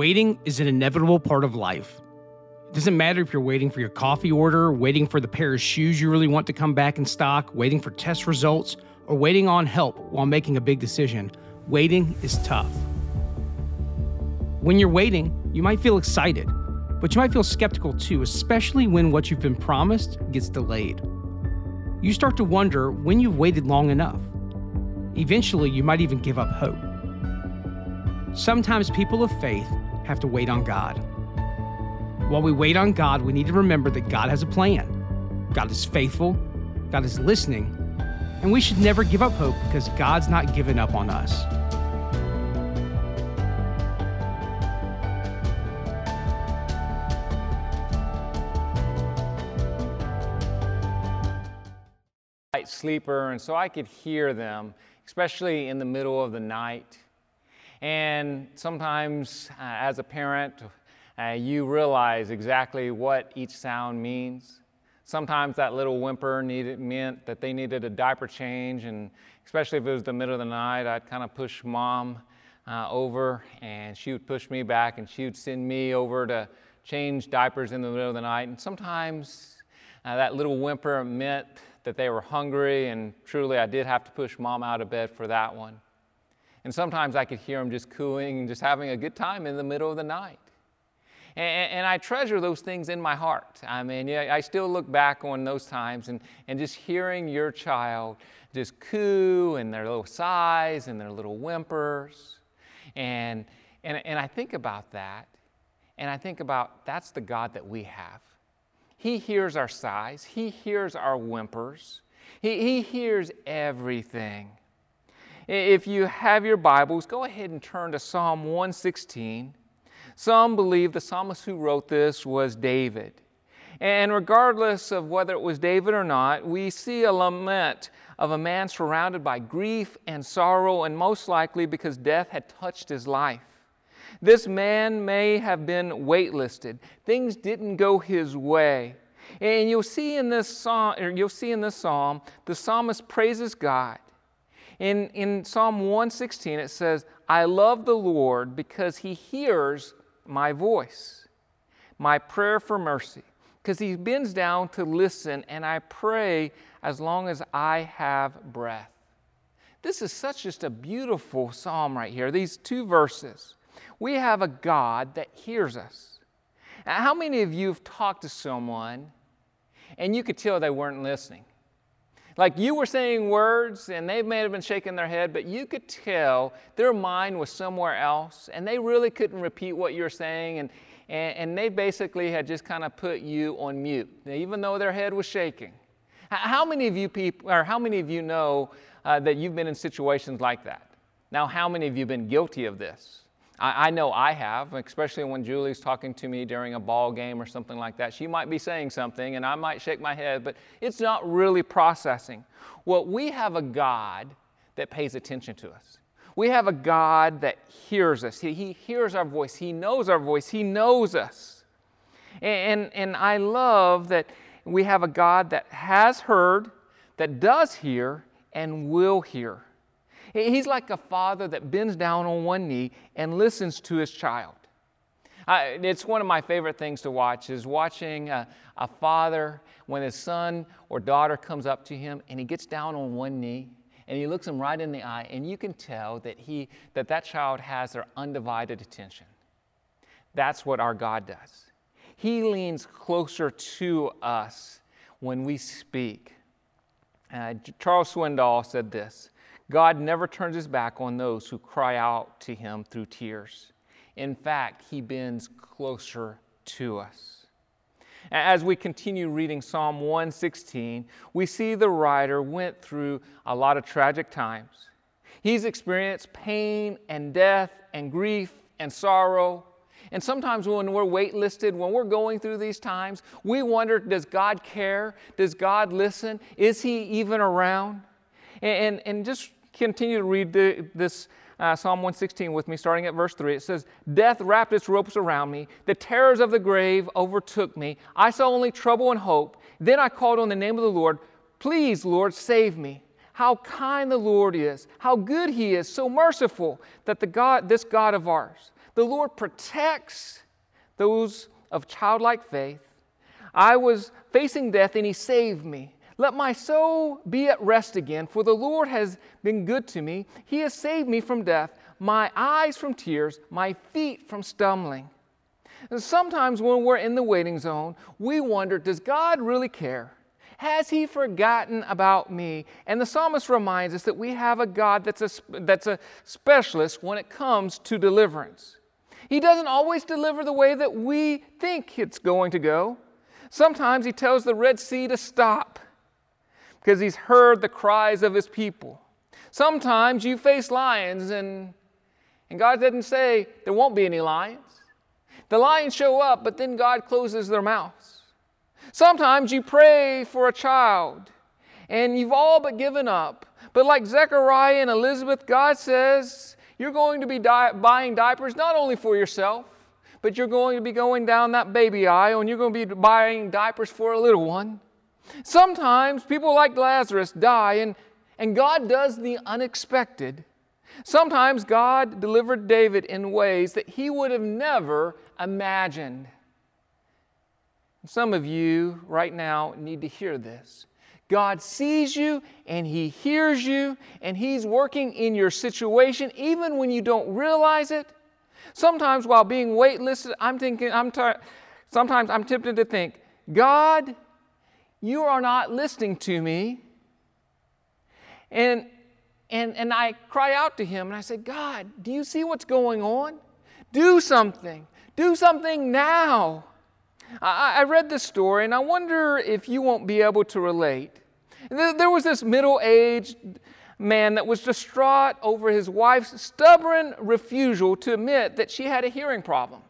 Waiting is an inevitable part of life. It doesn't matter if you're waiting for your coffee order, waiting for the pair of shoes you really want to come back in stock, waiting for test results, or waiting on help while making a big decision. Waiting is tough. When you're waiting, you might feel excited, but you might feel skeptical too, especially when what you've been promised gets delayed. You start to wonder when you've waited long enough. Eventually, you might even give up hope. Sometimes people of faith have to wait on God. While we wait on God, we need to remember that God has a plan. God is faithful, God is listening, and we should never give up hope because God's not given up on us. sleeper, and so I could hear them, especially in the middle of the night. And sometimes, uh, as a parent, uh, you realize exactly what each sound means. Sometimes that little whimper needed, meant that they needed a diaper change, and especially if it was the middle of the night, I'd kind of push mom uh, over, and she would push me back, and she would send me over to change diapers in the middle of the night. And sometimes uh, that little whimper meant that they were hungry, and truly I did have to push mom out of bed for that one. And sometimes I could hear them just cooing and just having a good time in the middle of the night. And, and, I treasure those things in my heart. I mean, yeah, I still look back on those times and, and just hearing your child just coo and their little sighs and their little whimpers. And, and, and I think about that, and I think about that's the God that we have. He hears our sighs, He hears our whimpers, He, he hears everything. If you have your Bibles, go ahead and turn to Psalm 116. Some believe the psalmist who wrote this was David. And regardless of whether it was David or not, we see a lament of a man surrounded by grief and sorrow, and most likely because death had touched his life. This man may have been waitlisted. Things didn't go his way. And you'll see in this psalm, you'll see in this psalm, the psalmist praises God. In, in Psalm 116, it says, I love the Lord because he hears my voice, my prayer for mercy, because he bends down to listen, and I pray as long as I have breath. This is such just a beautiful psalm right here, these two verses. We have a God that hears us. Now, how many of you have talked to someone and you could tell they weren't listening? Like you were saying words and they may have been shaking their head, but you could tell their mind was somewhere else and they really couldn't repeat what you were saying. And, and, and they basically had just kind of put you on mute, even though their head was shaking. How many of you people, or how many of you know uh, that you've been in situations like that? Now, how many of you have been guilty of this? I, I know I have, especially when Julie's talking to me during a ball game or something like that. She might be saying something and I might shake my head, but it's not really processing. Well, we have a God that pays attention to us. We have a God that hears us. He, he hears our voice. He knows our voice. He knows us. And, and, and I love that we have a God that has heard, that does hear, and will hear. He's like a father that bends down on one knee and listens to his child. It's one of my favorite things to watch is watching a, a father when his son or daughter comes up to him and he gets down on one knee and he looks him right in the eye and you can tell that he that that child has their undivided attention. That's what our god does. He leans closer to us when we speak. Uh, charles swindoll said this God never turns his back on those who cry out to him through tears. In fact, he bends closer to us. As we continue reading Psalm 116, we see the writer went through a lot of tragic times. He's experienced pain and death and grief and sorrow. And sometimes when we're waitlisted, when we're going through these times, we wonder does God care? Does God listen? Is He even around? And, and, and just continue to read the, this uh, Psalm 116 with me, starting at verse 3. It says, Death wrapped its ropes around me. The terrors of the grave overtook me. I saw only trouble and hope. Then I called on the name of the Lord. Please, Lord, save me. How kind the Lord is, how good He is, so merciful that the God, this God of ours, the Lord protects those of childlike faith. I was facing death and He saved me. Let my soul be at rest again, for the Lord has been good to me. He has saved me from death, my eyes from tears, my feet from stumbling. And sometimes when we're in the waiting zone, we wonder does God really care? Has he forgotten about me? And the psalmist reminds us that we have a God that's a, that's a specialist when it comes to deliverance. He doesn't always deliver the way that we think it's going to go. Sometimes he tells the Red Sea to stop because he's heard the cries of his people. Sometimes you face lions, and, and God didn't say there won't be any lions. The lions show up, but then God closes their mouths. Sometimes you pray for a child, and you've all but given up. But like Zechariah and Elizabeth, God says you're going to be di- buying diapers not only for yourself, but you're going to be going down that baby aisle and you're going to be buying diapers for a little one. Sometimes people like Lazarus die, and, and God does the unexpected. Sometimes God delivered David in ways that he would have never imagined. Some of you right now need to hear this. God sees you and He hears you and He's working in your situation even when you don't realize it. Sometimes while being waitlisted, I'm thinking, I'm t- sometimes I'm tempted to think, God, you are not listening to me. And, and, and I cry out to him and I say, God, do you see what's going on? Do something. Do something now. I, I read this story and I wonder if you won't be able to relate. There was this middle aged man that was distraught over his wife's stubborn refusal to admit that she had a hearing problem.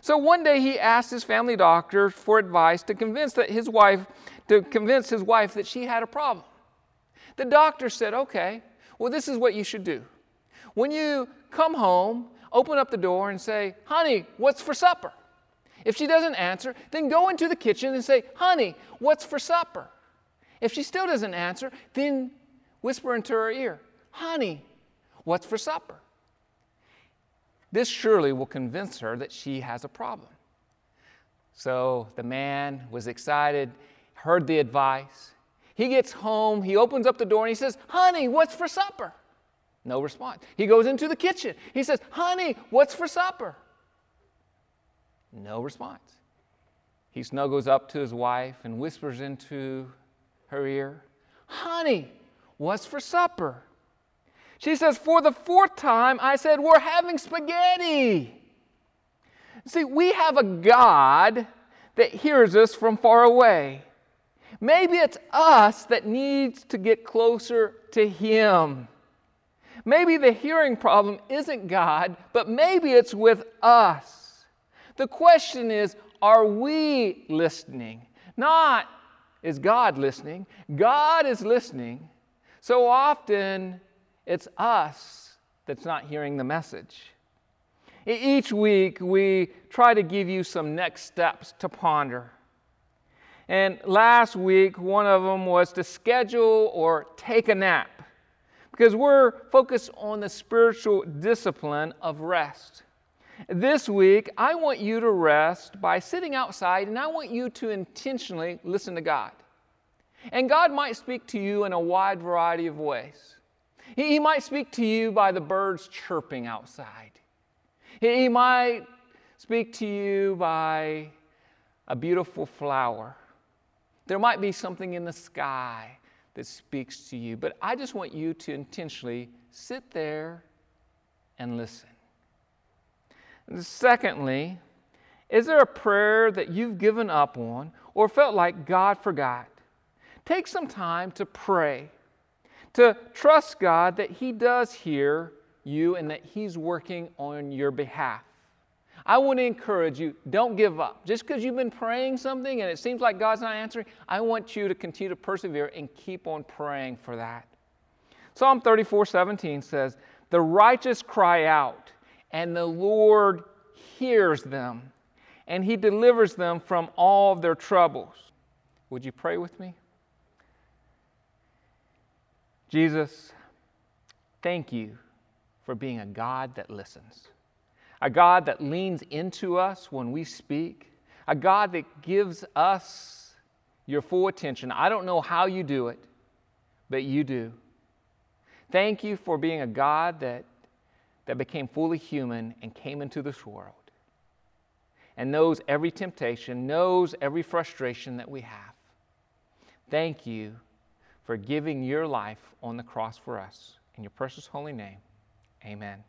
So one day he asked his family doctor for advice to convince that his wife to convince his wife that she had a problem. The doctor said, Okay, well, this is what you should do. When you come home, open up the door and say, Honey, what's for supper? If she doesn't answer, then go into the kitchen and say, Honey, what's for supper? If she still doesn't answer, then whisper into her ear, Honey, what's for supper? This surely will convince her that she has a problem. So the man was excited heard the advice. He gets home, he opens up the door, and he says, Honey, what's for supper? No response. He goes into the kitchen. He says, Honey, what's for supper? No response. He snuggles up to his wife and whispers into her ear, Honey, what's for supper? She says, For the fourth time, I said, We're having spaghetti. See, we have a God that hears us from far away. Maybe it's us that needs to get closer to Him. Maybe the hearing problem isn't God, but maybe it's with us. The question is are we listening? Not is God listening? God is listening. So often it's us that's not hearing the message. Each week we try to give you some next steps to ponder. And last week, one of them was to schedule or take a nap because we're focused on the spiritual discipline of rest. This week, I want you to rest by sitting outside and I want you to intentionally listen to God. And God might speak to you in a wide variety of ways. He might speak to you by the birds chirping outside. He might speak to you by a beautiful flower. There might be something in the sky that speaks to you, but I just want you to intentionally sit there and listen. And secondly, is there a prayer that you've given up on or felt like God forgot? Take some time to pray. To trust God that He does hear you and that He's working on your behalf. I want to encourage you don't give up. Just because you've been praying something and it seems like God's not answering, I want you to continue to persevere and keep on praying for that. Psalm 34 17 says, The righteous cry out, and the Lord hears them, and He delivers them from all their troubles. Would you pray with me? Jesus, thank you for being a God that listens, a God that leans into us when we speak, a God that gives us your full attention. I don't know how you do it, but you do. Thank you for being a God that, that became fully human and came into this world and knows every temptation, knows every frustration that we have. Thank you for giving your life on the cross for us. In your precious holy name, amen.